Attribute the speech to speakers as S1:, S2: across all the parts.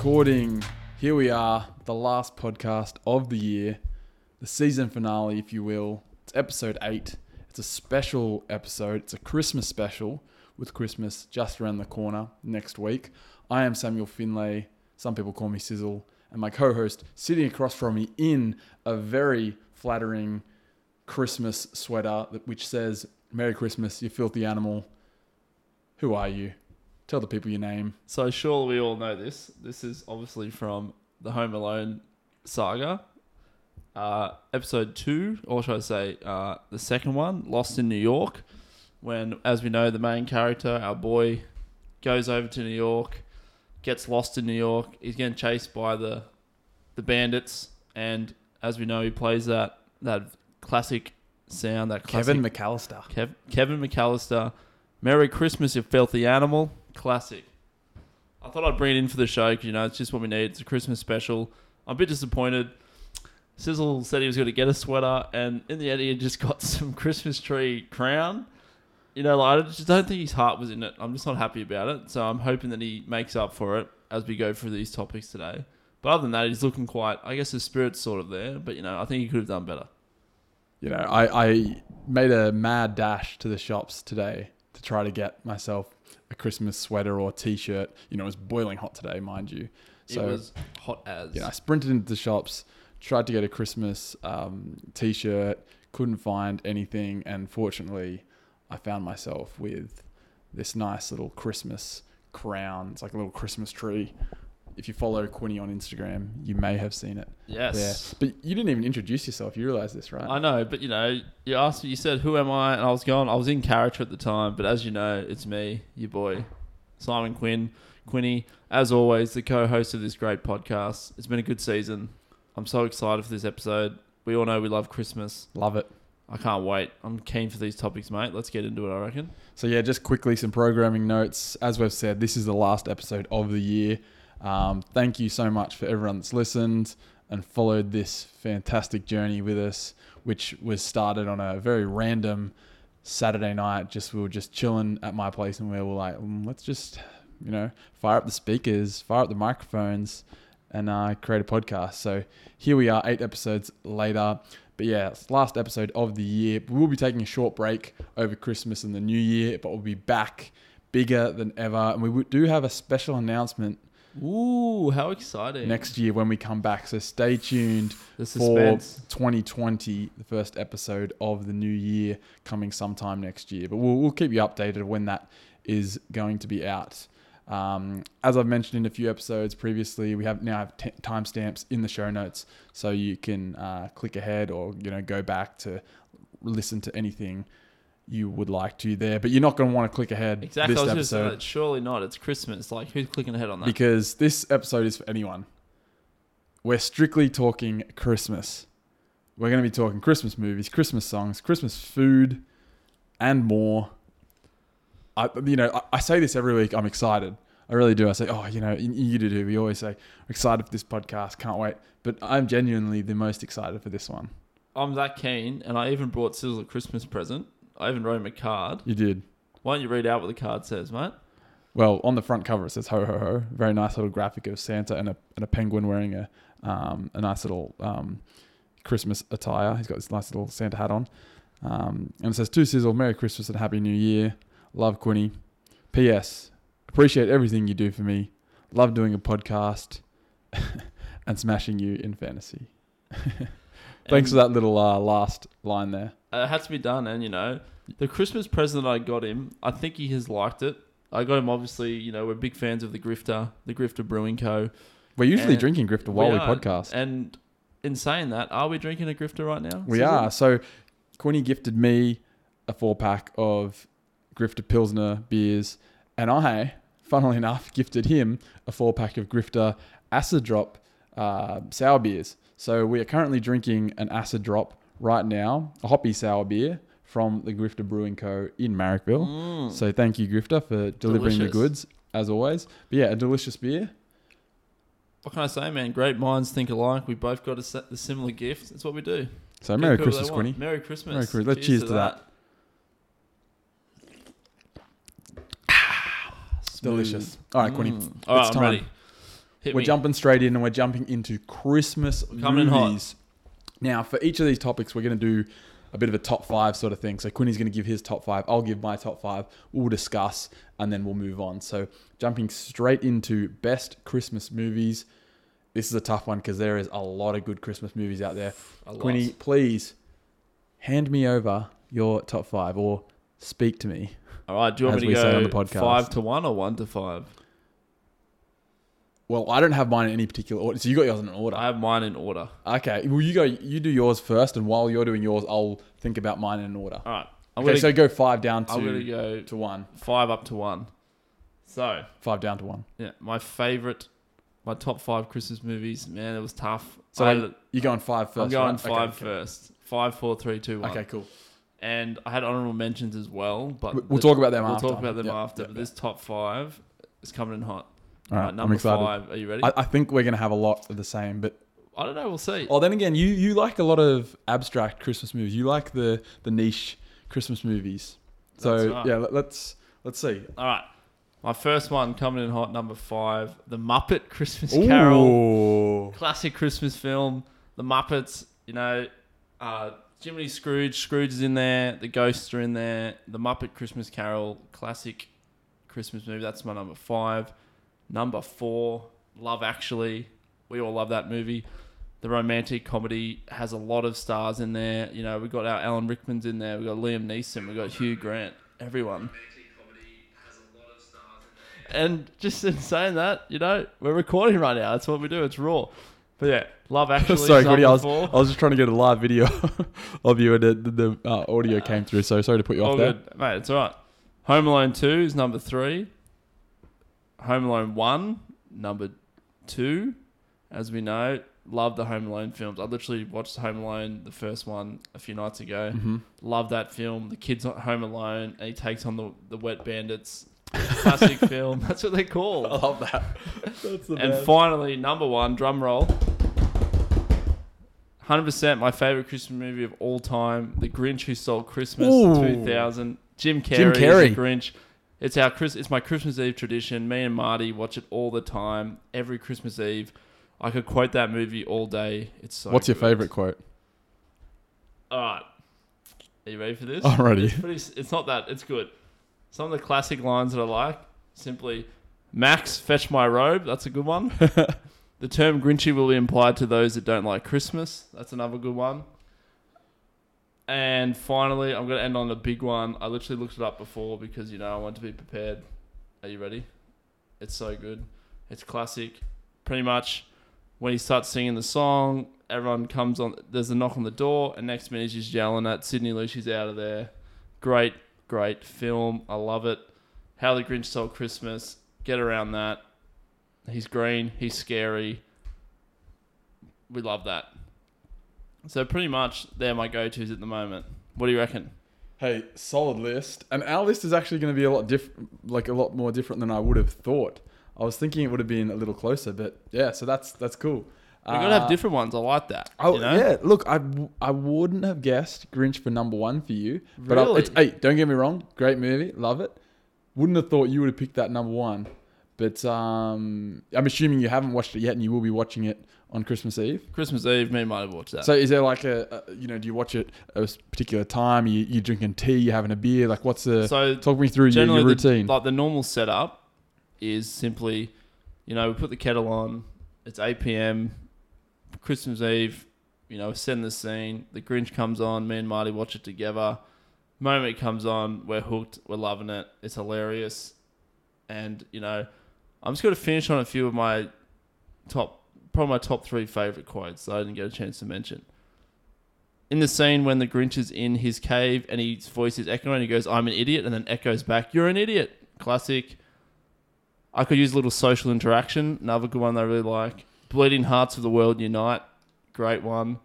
S1: recording. Here we are, the last podcast of the year, the season finale, if you will. It's episode eight. It's a special episode. It's a Christmas special with Christmas just around the corner next week. I am Samuel Finlay. Some people call me Sizzle. And my co host sitting across from me in a very flattering Christmas sweater which says, Merry Christmas, you filthy animal. Who are you? Tell the people your name.
S2: So surely we all know this. This is obviously from the Home Alone saga, uh, episode two, or should I say, uh, the second one, Lost in New York. When, as we know, the main character, our boy, goes over to New York, gets lost in New York. He's getting chased by the the bandits, and as we know, he plays that that classic sound, that classic
S1: Kevin McAllister.
S2: Kev- Kevin McAllister. Merry Christmas, you filthy animal. Classic. I thought I'd bring it in for the show because, you know, it's just what we need. It's a Christmas special. I'm a bit disappointed. Sizzle said he was going to get a sweater, and in the end, he just got some Christmas tree crown. You know, like, I just don't think his heart was in it. I'm just not happy about it. So I'm hoping that he makes up for it as we go through these topics today. But other than that, he's looking quite, I guess his spirit's sort of there. But, you know, I think he could have done better.
S1: You know, I, I made a mad dash to the shops today to try to get myself a Christmas sweater or t-shirt. You know, it was boiling hot today, mind you. So
S2: it was hot as.
S1: yeah, I sprinted into the shops, tried to get a Christmas um, t-shirt, couldn't find anything, and fortunately, I found myself with this nice little Christmas crown. It's like a little Christmas tree. If you follow Quinny on Instagram, you may have seen it.
S2: Yes.
S1: Yeah, but you didn't even introduce yourself. You realize this, right?
S2: I know, but you know, you asked me, you said, "Who am I?" And I was going, I was in character at the time, but as you know, it's me, your boy, Simon Quinn, Quinny. As always, the co-host of this great podcast. It's been a good season. I'm so excited for this episode. We all know we love Christmas.
S1: Love it.
S2: I can't wait. I'm keen for these topics, mate. Let's get into it. I reckon.
S1: So yeah, just quickly some programming notes. As we've said, this is the last episode of the year. Um, thank you so much for everyone that's listened and followed this fantastic journey with us, which was started on a very random Saturday night. Just we were just chilling at my place, and we were like, "Mm, let's just you know fire up the speakers, fire up the microphones, and uh, create a podcast. So here we are, eight episodes later. But yeah, it's last episode of the year. We will be taking a short break over Christmas and the New Year, but we'll be back bigger than ever. And we do have a special announcement
S2: Ooh, how exciting!
S1: next year when we come back. So stay tuned
S2: the
S1: for 2020, the first episode of the new year coming sometime next year. But we'll, we'll keep you updated when that is going to be out. Um, as I've mentioned in a few episodes previously, we have now have t- timestamps in the show notes, so you can uh, click ahead or you know go back to listen to anything you would like to there. But you're not going to want to click ahead
S2: Exactly.
S1: this
S2: I was just saying that. Surely not. It's Christmas. Like, who's clicking ahead on that?
S1: because this episode is for anyone. We're strictly talking Christmas. We're going to be talking Christmas movies, Christmas songs, Christmas food, and more. I, you know, I, I say this every week. I'm excited. I really do. I say, oh, you know, you, do too. We always say, I'm excited for this podcast. Can't wait. But I'm genuinely the most excited for this one.
S2: I'm that keen, and I even brought Sizzle a Christmas present. I even wrote him a card.
S1: You did.
S2: Why don't you read out what the card says, mate?
S1: Well, on the front cover it says ho ho ho. Very nice little graphic of Santa and a and a penguin wearing a um, a nice little um, Christmas attire. He's got this nice little Santa hat on. Um, and it says to Sizzle, Merry Christmas and Happy New Year. Love Quinny. P.S. Appreciate everything you do for me. Love doing a podcast and smashing you in fantasy. Thanks for that little uh, last line there.
S2: It had to be done, and you know, the Christmas present I got him, I think he has liked it. I got him obviously, you know, we're big fans of the Grifter, the Grifter Brewing Co.
S1: We're usually
S2: And
S1: drinking Grifter while we,
S2: are.
S1: podcast.
S2: And in saying that, are we drinking a Grifter right now?
S1: We are. So Quinny gifted me a four pack of Grifter Pilsner beers, and I, funnily enough, gifted him a four pack of Grifter Acid Drop uh, sour beers. So we are currently drinking an Acid Drop right now, a hoppy sour beer from the Grifter Brewing Co. in Marrickville.
S2: Mm.
S1: So thank you, Grifter, for delivering the goods as always. But yeah, a delicious beer.
S2: What can I say, man? Great minds think alike. We both got a, similar gift. That's what we do.
S1: So
S2: Get
S1: Merry Christmas. Quinny.
S2: Merry Christmas.
S1: Merry Christmas. Let's cheers to that.
S2: Smooth.
S1: Delicious. All right, Quinny.
S2: Mm. All right,
S1: It's
S2: I'm
S1: time.
S2: ready. Hit
S1: we're
S2: me.
S1: jumping straight in and we're jumping into Christmas
S2: coming in hot.
S1: movies. Now, for each of these topics, we're going to do a bit of a top five sort of thing. So Quinny's going to give his top five. I'll give my top five. We'll discuss and then we'll move on. So jumping straight into best Christmas movies. This is a tough one because there is a lot of good Christmas movies out there.
S2: A lot.
S1: Quinny, please hand me over your top five or speak to me.
S2: All right. Do you want
S1: as
S2: me
S1: we
S2: to
S1: say
S2: go
S1: on the podcast.
S2: five to one or one to five?
S1: Well, I don't have mine in any particular order. So you got yours in an order.
S2: I have mine in order.
S1: Okay. Well, you go. You do yours first, and while you're doing yours, I'll think about mine in an order.
S2: All right. I'm
S1: okay.
S2: gonna,
S1: so go five down to
S2: I'm gonna go
S1: to one.
S2: five up to one. So
S1: Five down to one.
S2: yeah, my favorite, my top five Christmas movies. Man, it was tough.
S1: So
S2: I
S1: You're going five 1st
S2: I'm going
S1: right?
S2: five
S1: okay,
S2: first. Five, four, three, two, one.
S1: Okay. Cool.
S2: And I had honorable mentions as well, but
S1: We- We'll
S2: the-
S1: talk about them
S2: We'll
S1: after.
S2: talk about them
S1: Yep,
S2: after.
S1: yep,
S2: but
S1: yep.
S2: this top five is coming in hot.
S1: All right.
S2: number
S1: I'm excited.
S2: five. Are you ready?
S1: I, I think we're gonna have a lot of the same, but
S2: I don't know. We'll see.
S1: oh, then again, you you like a lot of abstract Christmas movies. You like the the niche Christmas movies. So
S2: right.
S1: yeah, let, let's let's see.
S2: All right. My first one coming in hot, number five, The Muppet Christmas Carol. Classic Christmas film. The Muppets, you know, uh, Jiminy Scrooge, Scrooge is in there, the ghosts are in there, The Muppet Christmas Carol, classic Christmas movie. That's my number five. Number four, Love Actually. We all love that movie. The romantic comedy has a lot of stars in there. You know, we've got our Alan Rickman's in there, we've got Liam Neeson, we've got Hugh Grant, everyone. And just in saying that, you know, we're recording right now. That's what we do. It's raw. But yeah, Love Actually.
S1: sorry,
S2: is
S1: Cody. I was,
S2: four.
S1: I was just trying to get a live video of you, and the, the, the uh, audio came through. So sorry to put you off there.
S2: good, mate. It's all right. Home Alone Two is number three. Home Alone One, number two. As we know, love the Home Alone films. I literally watched Home Alone, the first one, a few nights ago.
S1: Mm-hmm.
S2: Love that film. The kid's at home alone, and he takes on the the wet bandits. Classic film. That's what they're I
S1: love that. That's the
S2: And finally, number one, drum roll. 100% my favorite Christmas movie of all time, The Grinch Who Stole Christmas,
S1: Ooh.
S2: 2000. Jim Carrey,
S1: Jim
S2: is
S1: Carrey.
S2: The Grinch. It's our Chris. It's my Christmas Eve tradition. Me and Marty watch it all the time, every Christmas Eve. I could quote that movie all day. It's so.
S1: What's your
S2: good.
S1: favorite quote?
S2: All right, are you ready for this?
S1: Already.
S2: It's, pretty, it's not that. It's good. Some of the classic lines that I like simply, Max, fetch my robe. That's a good one. the term Grinchy will be implied to those that don't like Christmas. That's another good one. And finally, I'm going to end on a big one. I literally looked it up before because, you know, I want to be prepared. Are you ready? It's so good. It's classic. Pretty much when he starts singing the song, everyone comes on. There's a knock on the door, and next minute he's yelling at Sydney Lucci's out of there. Great, great film. I love it. How the Grinch Stole Christmas. Get around that. He's green. He's scary. We love that. So pretty much they're my go-tos at the moment. What do you reckon?
S1: Hey, solid list. And our list is actually going to be a lot different, like a lot more different than I would have thought. I was thinking it would have been a little closer, but yeah, so that's that's cool.
S2: We gotta have different ones. I like that.
S1: Oh
S2: you know?
S1: yeah, look, I, I wouldn't have guessed Grinch for number one for you, but I, it's, hey, don't get me wrong, great movie, love it. Wouldn't have thought you would have picked that number one, but um, I'm assuming you haven't watched it yet, and you will be watching it on Christmas Eve.
S2: Christmas Eve, me and might have watched that.
S1: So is there like a, a you know, do you watch it at a particular time? You you drinking tea, you're having a beer? Like what's the
S2: so
S1: talk me through your, your
S2: the-
S1: routine?
S2: like the normal setup is simply, you know, we put the kettle on. It's 8 p.m. Christmas Eve. You know, send the scene. The Grinch comes on. Me and Marty watch it together. Moment it comes on, we're hooked. We're loving it. It's hilarious. And you know, I'm just going to finish on a few of my top, probably my top three favorite quotes that I didn't get a chance to mention. In the scene when the Grinch is in his cave and his voice is echoing, he goes, "I'm an idiot," and then echoes back, "You're an idiot." Classic. I could use a little social interaction. Another good one I really like. Bleeding Hearts of the World Unite. Great one.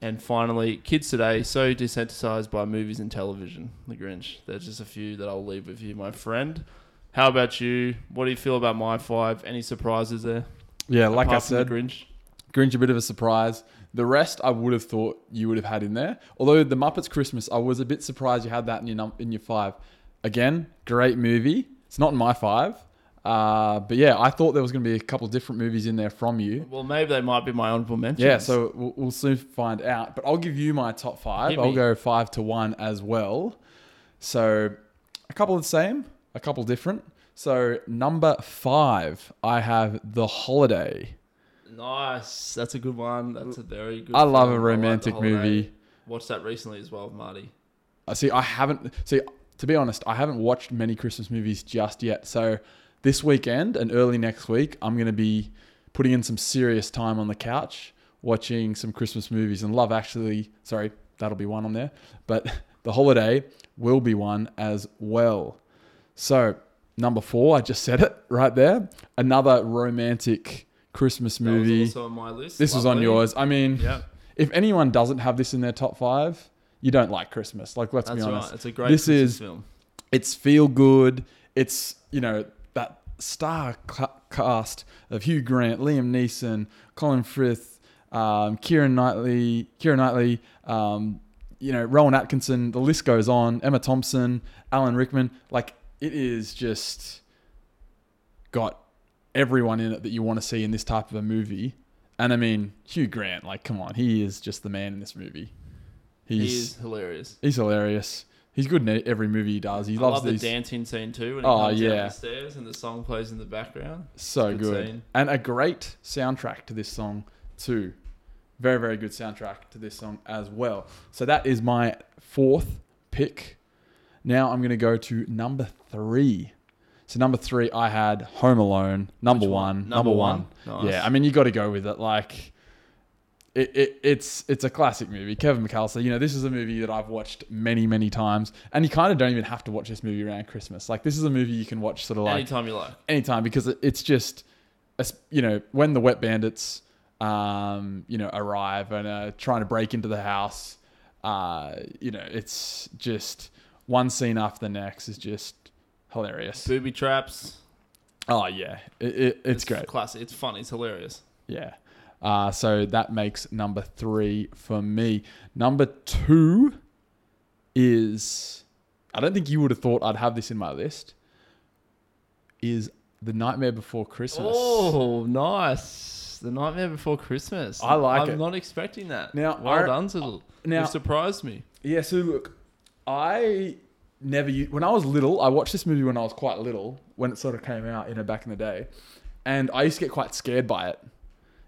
S2: And finally, kids today so desensitized by movies and television. The Grinch. There's just a few that I'll leave with you, my friend. How about you? What do you feel about my five? Any surprises there?
S1: Yeah, like I
S2: Apart from the
S1: said,
S2: Grinch.
S1: Grinch a bit of a surprise. The rest I would have thought you would have had in there. Although the Muppets Christmas, I was a bit surprised you had that in your num- in your five. Again, great movie. It's not in my five. Uh, but yeah, I thought there was going to be a couple of different movies in there from you.
S2: Well, maybe they might be my honorable mentions.
S1: Yeah, so we'll, we'll soon find out. But I'll give you my top five.
S2: Hit
S1: I'll go five to one as well. So a couple of the same, a couple different. So number five, I have The Holiday.
S2: nice. That's a good one. That's a very good.
S1: I love
S2: film.
S1: a romantic
S2: Holiday.
S1: movie.
S2: Watched that recently as well, Marty.
S1: I see. I haven't. See, to be honest, I haven't watched many Christmas movies just yet. So this weekend and early next week, I'm going to be putting in some serious time on the couch watching some Christmas movies. And Love Actually, sorry, that'll be one on there. But The Holiday will be one as well. So number four, I just said it right there. Another romantic Christmas movie.
S2: was also on my list.
S1: This was on
S2: Lovely.
S1: yours. I mean,
S2: Yeah,
S1: if anyone doesn't have this in their top five, you don't like Christmas. Like, let's
S2: that's
S1: be honest
S2: right. It's a great
S1: This
S2: Christmas
S1: is-
S2: film.
S1: it's feel good. It's you know that star ca- cast of Hugh Grant, Liam Neeson, Colin Firth, um, Keira Knightley, Keira Knightley, um, you know Rowan Atkinson. The list goes on. Emma Thompson, Alan Rickman. Like it is just got everyone in it that you want to see in this type of a movie. And I mean Hugh Grant. Like come on, he is just the man in this movie.
S2: He is hilarious.
S1: he's hilarious. He's good in every movie he does. He
S2: I
S1: loves
S2: love
S1: these.
S2: the dancing scene too when he
S1: Oh,
S2: comes down
S1: yeah.
S2: the stairs and the song plays in the background.
S1: So
S2: Good
S1: good. And a great soundtrack to this song, too. Very, very good soundtrack to this song as well. So that is my fourth pick. Now I'm going to go to number three. So, number three, I had Home Alone. Number one.
S2: one?
S1: Number,
S2: Number
S1: one.
S2: one? Nice.
S1: Yeah, I mean, you got to go with it. Like, it, it, it's it's a classic movie. Kevin McAllister, you know, this is a movie that I've watched many, many times. And you kind of don't even have to watch this movie around Christmas. Like, this is a movie you can watch sort of like
S2: Anytime you like.
S1: anytime because it- it's just you know when the wet bandits um you know arrive and are trying to break into the house uh you know it's just one scene after the next is just hilarious
S2: Booby traps.
S1: oh yeah it, it, it's great
S2: Classic. It's funny. It's hilarious.
S1: yeah uh so that makes number three for me number two is i don't think you would have thought i'd have this in my list is the nightmare before christmas
S2: Oh, nice. The Nightmare Before Christmas.
S1: I like it.
S2: I'm not expecting that.
S1: Now,
S2: well
S1: I-
S2: done, Sizzle.
S1: now-
S2: you surprised me.
S1: Yeah, so look, I never when I was little, I watched this movie when I was quite little, when it sort of came out, you know, back in the day, and I used to get quite scared by it,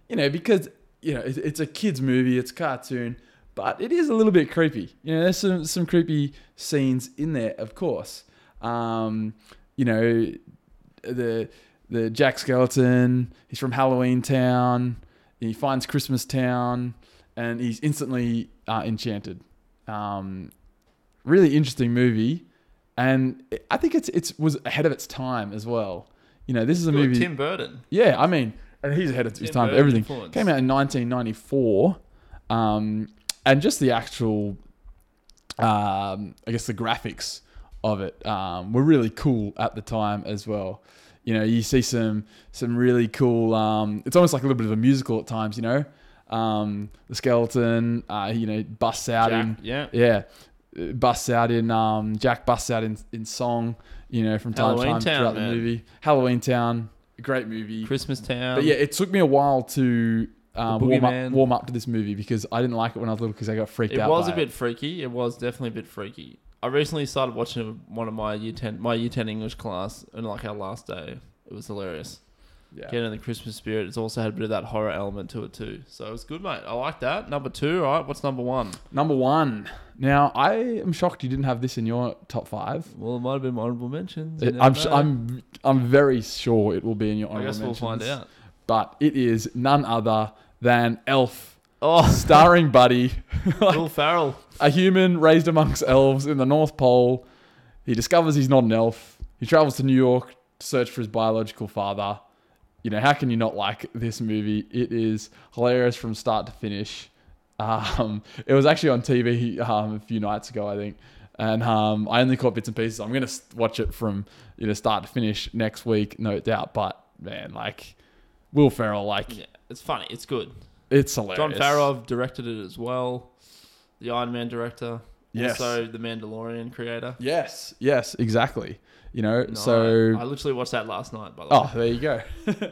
S1: you know, because you know it's, a kids movie, it's a cartoon, but it is a little bit creepy. You know, there's some some creepy scenes in there, of course. Um, you know, the the Jack Skellington, he's from Halloween Town. He finds Christmas Town, and he's instantly uh, enchanted. Um, really interesting movie, and I think it's it's was ahead of its time as well. You know, this is a
S2: Good,
S1: movie.
S2: Tim Burton.
S1: Yeah, I mean, and he's ahead of his
S2: Tim
S1: time. for
S2: Burton
S1: Everything
S2: influence.
S1: came out in 1994, um, and just the actual, um, I guess the graphics of it um, were really cool at the time as well. You know, you see some some really cool. Um, it's almost like a little bit of a musical at times. You know, um, the skeleton, uh, you know, busts out
S2: Jack,
S1: in
S2: yeah.
S1: yeah, busts out in um, Jack busts out in in song. You know, from time to time
S2: Town,
S1: throughout
S2: man.
S1: the movie. Halloween Town, great movie.
S2: Christmas Town.
S1: But yeah, it took me a while to um, warm up
S2: Boogeyman.
S1: warm up to this movie because I didn't like it when I was little because I got freaked out.
S2: it
S1: out.
S2: was
S1: by
S2: a bit freaky. It was definitely a bit freaky. I recently started watching one of my year ten my year ten English class and like our last day. It was hilarious.
S1: Yeah.
S2: Getting in the Christmas spirit. It's also had a bit of that horror element to it too. So it was good, mate. I like that. Number two, all right. What's number one?
S1: Number one. Now I am shocked you didn't have this in your top five.
S2: Well, it might have been my honorable mentions.
S1: It- I'm sh- I'm I'm very sure it will be in your honorable I
S2: guess we'll find out.
S1: But it is none other than Elf,
S2: Oh,
S1: starring Buddy,
S2: Will Ferrell.
S1: a human raised amongst elves in the North Pole. He discovers he's not an elf. He travels to New York to search for his biological father. You know, how can you not like this movie? It is hilarious from start to finish. Um, it was actually on TV um, a few nights ago, I think, and um, I only caught bits and pieces. I'm gonna watch it from you know start to finish next week, no doubt. But man, like Will Ferrell, like
S2: Yeah, it's funny. It's good.
S1: it's hilarious.
S2: Jon Favreau directed it as well. The Iron Man director.
S1: Yes.
S2: Also the Mandalorian creator.
S1: Yes, yes, exactly. You know,
S2: No,
S1: so
S2: I literally watched that last night. By the
S1: oh,
S2: way,
S1: there you go.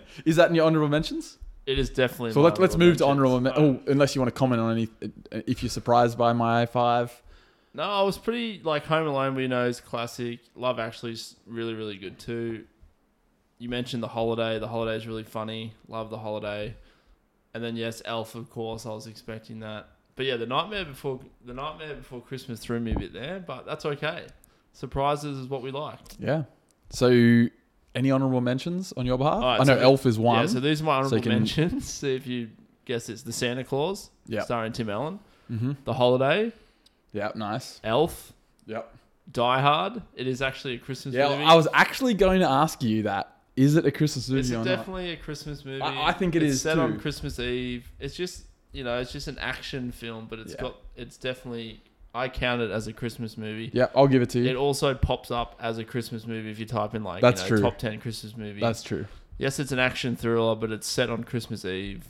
S1: Is that in your honorable mentions?
S2: it is definitely.
S1: So
S2: my
S1: let's let's move to honorable.
S2: mentions.
S1: Oh, unless you want to comment on any, if you're surprised by my five.
S2: No, I was pretty like Home Alone. We know is classic. Love Actually's really really good too. You mentioned the holiday. The holiday is really funny. Love the holiday. And then yes, Elf of course. I was expecting that. But yeah, the Nightmare Before the Nightmare Before Christmas threw me a bit there, but that's okay. Surprises is what we like.
S1: Yeah. So, any honorable mentions on your behalf?
S2: Alright,
S1: I know
S2: so-
S1: Elf is one.
S2: Yeah, so these are my honorable
S1: you can-
S2: mentions. See if you guess it's the Santa Claus,
S1: Yep.
S2: starring Tim Allen.
S1: mm-hmm.
S2: The Holiday,
S1: yeah, Nice.
S2: Elf,
S1: Yep.
S2: Die Hard. It is actually a Christmas
S1: Yeah,
S2: movie.
S1: I was actually going to ask you that. Is it a Christmas movie
S2: It's
S1: or not?
S2: definitely a Christmas movie.
S1: I- I think it
S2: it's
S1: is
S2: set
S1: too.
S2: on Christmas Eve. It's just you know, it's just an action film, but it's
S1: Yeah.
S2: got it's definitely I count it as a Christmas movie.
S1: Yeah, I'll give it to you.
S2: It also pops up as a Christmas movie if you type in like
S1: That's
S2: you know,
S1: true.
S2: top ten Christmas movie.
S1: That's true.
S2: yes, it's an action thriller, but it's set on Christmas Eve.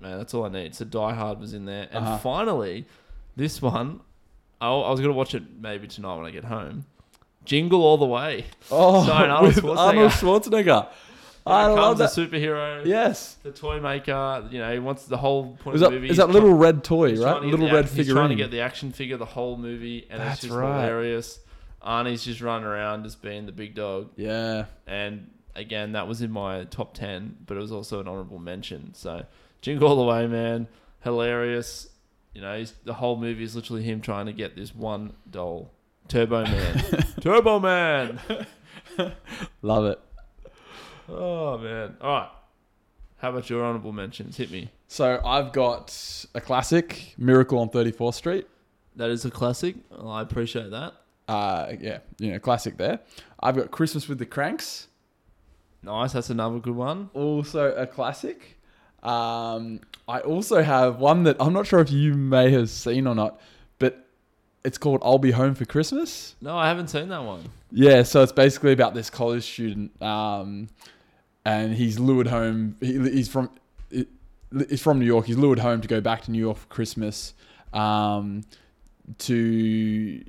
S2: Man, that's all I need. So Die Hard was in there, and
S1: Uh-huh.
S2: finally, this one, I, I was gonna watch it maybe tonight when I get home. Jingle all the way.
S1: Oh,
S2: Starring Arnold
S1: with
S2: Schwarzenegger.
S1: Arnold Schwarzenegger. I love that.
S2: a superhero.
S1: Yes.
S2: The toy maker, you know, he wants the whole point
S1: Is
S2: of
S1: that,
S2: the movie.
S1: is that little
S2: try-
S1: red toy, right?
S2: trying
S1: Little
S2: the
S1: red
S2: ac- He's trying to get the action figure the whole movie, and
S1: That's
S2: it's just
S1: right.
S2: hilarious. Arnie's just running around just being the big dog,
S1: Yeah.
S2: and again, that was in my top ten, but it was also an honorable mention. So, Jingle All the Way, man, hilarious. You know, he's, the whole movie is literally him trying to get this one doll, Turbo Man, Turbo Man.
S1: Love it.
S2: Oh man! All right, how about your honorable mentions? Hit me.
S1: So I've got a classic, Miracle on 34th Street.
S2: That is a classic. Oh, I appreciate that.
S1: Uh, yeah, you know, classic there. I've got Christmas with the Cranks,
S2: Nice. That's another good one.
S1: also a classic. Um, I also have one that I'm not sure if you may have seen or not, but it's called I'll Be Home for Christmas.
S2: No, I haven't seen that one.
S1: Yeah, so it's basically about this college student, um, and he's lured home. He, he's from he's from New York. He's lured home to go back to New York for Christmas, um, to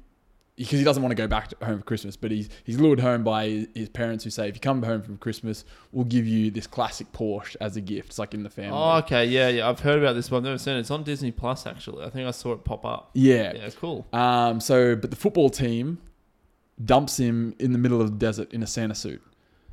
S1: because he doesn't want to go back to home for Christmas. But he's he's lured home by his parents who say, if you come home from Christmas, we'll give you this classic Porsche as a gift. It's like in the family.
S2: Oh, okay. Yeah, yeah. I've heard about this one. I've never seen it. It's on Disney Plus, actually. I think I saw it pop up.
S1: yeah.
S2: Yeah, it's cool.
S1: Um, so, but the football team dumps him in the middle of the desert in a Santa suit.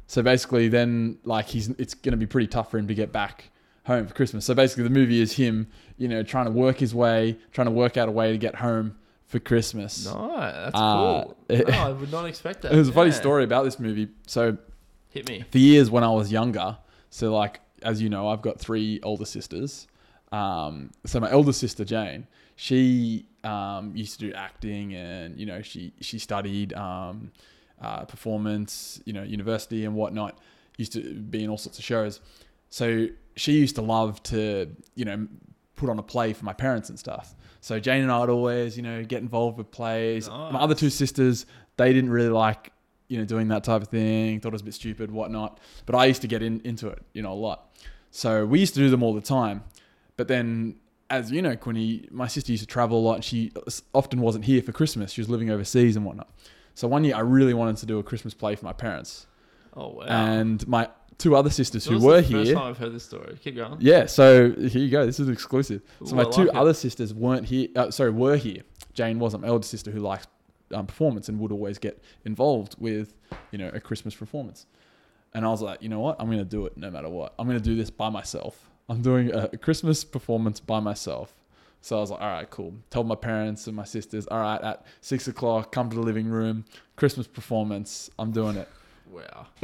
S1: So basically, then like he's it's going to be pretty tough for him to get back home for Christmas. So basically, the movie is him, you know, trying to work his way, trying to work out a way to get home for Christmas.
S2: No, that's
S1: Uh,
S2: cool. No, I would not expect that.
S1: There's a funny story about this movie. So
S2: Hit me.
S1: for years when I was younger, so like as you know, I've got three older sisters. Um, so my elder sister Jane, she um, used to do acting, and you know she she studied um, uh, performance, you know, university and whatnot. Used to be in all sorts of shows. So she used to love to you know put on a play for my parents and stuff. So Jane and I would always you know get involved with plays. My other two sisters, they didn't really like you know, doing that type of thing, thought it was a bit stupid, whatnot. But I used to get in, into it, you know, a lot. So we used to do them all the time. But then, as you know, Quinny, my sister used to travel a lot and she often wasn't here for Christmas. She was living overseas and whatnot. So one year I really wanted to do a Christmas play for my parents.
S2: Oh wow.
S1: And my two other sisters who were
S2: the First
S1: here.
S2: time I've heard this story. Keep going.
S1: Yeah, so here you go. This is exclusive. So
S2: Ooh,
S1: my
S2: I
S1: two
S2: like it.
S1: other sisters weren't here. Uh, sorry, were here. Jane wasn't my older sister who likes um, performance and would always get involved with, you know, a Christmas performance. And I was like, you know what? I'm going to do it no matter what. I'm going to do this by myself. I'm doing a Christmas performance by myself. So I was like, all right, cool. Told my parents and my sisters, all right, at six o'clock, come to the living room, Christmas performance. I'm doing it.
S2: Wow.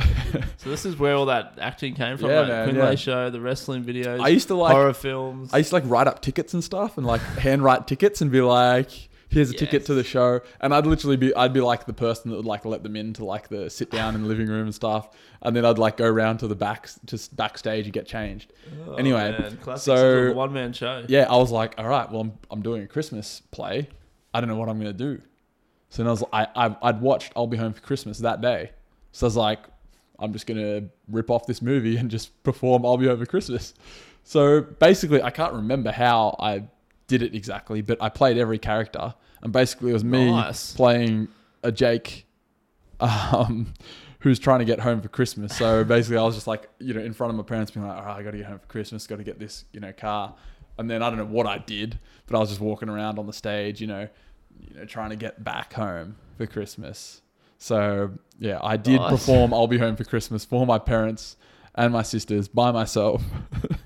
S2: so this is where all that acting came from.
S1: Yeah,
S2: like
S1: man,
S2: Quinlay
S1: yeah.
S2: show, the wrestling videos,
S1: I used to like
S2: horror films.
S1: I used to like write up tickets and stuff and like handwrite tickets and be like, here's a ticket to the show. And I'd literally be, I'd be like the person that would like let them in to like the sit down in the living room and stuff. And then I'd like go around to the back, to backstage and get changed.
S2: Oh,
S1: anyway, so-
S2: one man show.
S1: Yeah, I was like, all right, well, I'm, I'm doing a Christmas play. I don't know what I'm going to do. So then I was, I, I, I'd watched I'll Be Home for Christmas that day. So I was like, I'm just going to rip off this movie and just perform I'll Be Home for Christmas. So basically, I can't remember how I did it exactly, but I played every character. And basically, it was me
S2: Nice.
S1: playing a Jake um, who's trying to get home for Christmas. So basically, I was just like, you know, in front of my parents, being like, "All right, I got to get home for Christmas. Got to get this, you know, car." And then I don't know what I did, but I was just walking around on the stage, you know, you know, trying to get back home for Christmas. So yeah, I did
S2: Nice.
S1: perform "I'll Be Home for Christmas" for my parents and my sisters by myself.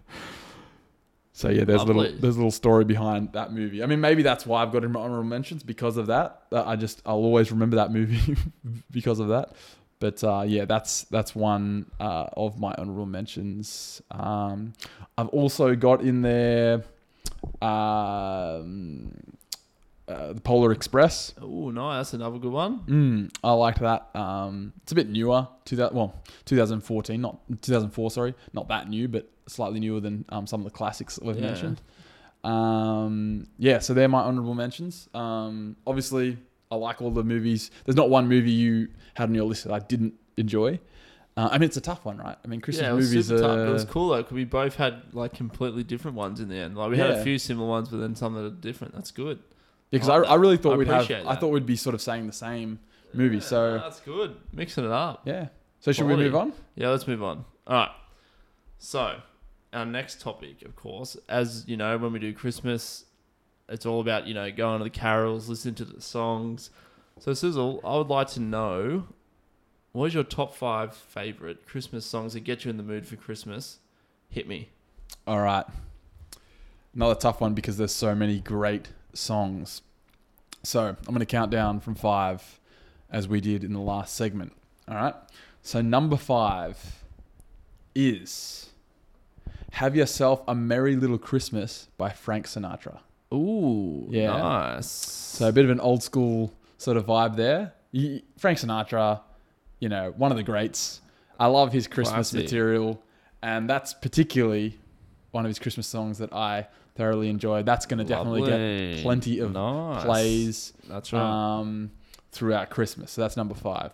S1: so yeah, there's a little there's a little story behind that movie. I mean, maybe that's why I've got it in my honorable mentions because of that. I just I'll always remember that movie because of that. But uh, yeah, that's that's one uh, of my honorable mentions. Um, I've also got in there um, uh, the Polar Express.
S2: Oh, nice. That's another good one.
S1: Mm, I liked that. Um, it's a bit newer. Two that well, 2014, not 2004. Sorry, not that new, but slightly newer than um, some of the classics that we've
S2: Yeah.
S1: mentioned. Um, yeah, so they're my honorable mentions. Um, obviously, I like all the movies. There's not one movie you had on your list that I didn't enjoy. Uh, I mean, it's a tough one, right? I mean, Christmas
S2: yeah, it was
S1: movies
S2: super tough. It was cool though, because we both had like completely different ones in the end. Like we had a few similar ones, but then some that are different. That's good.
S1: because
S2: I
S1: I, I really thought
S2: I
S1: we'd have.
S2: appreciate
S1: I thought we'd be sort of saying the same movie.
S2: Yeah,
S1: so
S2: that's good. Mixing it up.
S1: yeah. So should
S2: Quality.
S1: we move on?
S2: Yeah, let's move on. All right. So, our next topic, of course, as you know, when we do Christmas, it's all about, you know, going to the carols, listening to the songs. So, Sizzle, I would like to know what is your top five favorite Christmas songs that get you in the mood for Christmas? Hit me.
S1: All right. Another tough one because there's so many great songs. So I'm going to count down from five as we did in the last segment. All right. So number five is Have Yourself a Merry Little Christmas by Frank Sinatra.
S2: Ooh,
S1: Yeah.
S2: nice.
S1: So a bit of an old school sort of vibe there. You- Frank Sinatra, you know, one of the greats. I love his Christmas
S2: Classic.
S1: material, and that's particularly one of his Christmas songs that I thoroughly enjoy. That's going to definitely get plenty of
S2: Nice.
S1: plays
S2: That's right.
S1: um, throughout Christmas. So that's number five.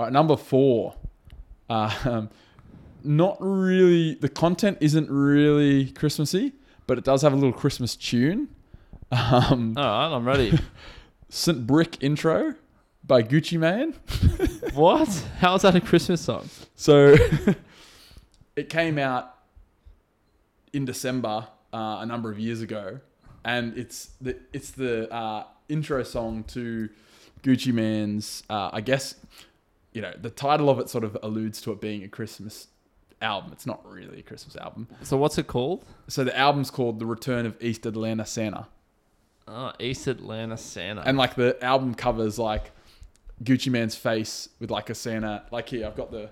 S1: All right, number four. Um, not really. The content isn't really Christmassy, but it does have a little Christmas tune. Um,
S2: all right, I'm ready.
S1: St. Brick intro by Gucci Mane.
S2: what? How is that a Christmas song?
S1: So it came out in December uh, a number of years ago, and it's the it's the uh, intro song to Gucci Mane's. Uh, I guess you know the title of it sort of alludes to it being a Christmas album. It's not really a Christmas album.
S2: So, what's it called?
S1: So the album's called "The Return of East Atlanta Santa."
S2: Oh, East Atlanta Santa.
S1: And like the album covers like Gucci Mane's face with like a Santa. Like here, I've got the.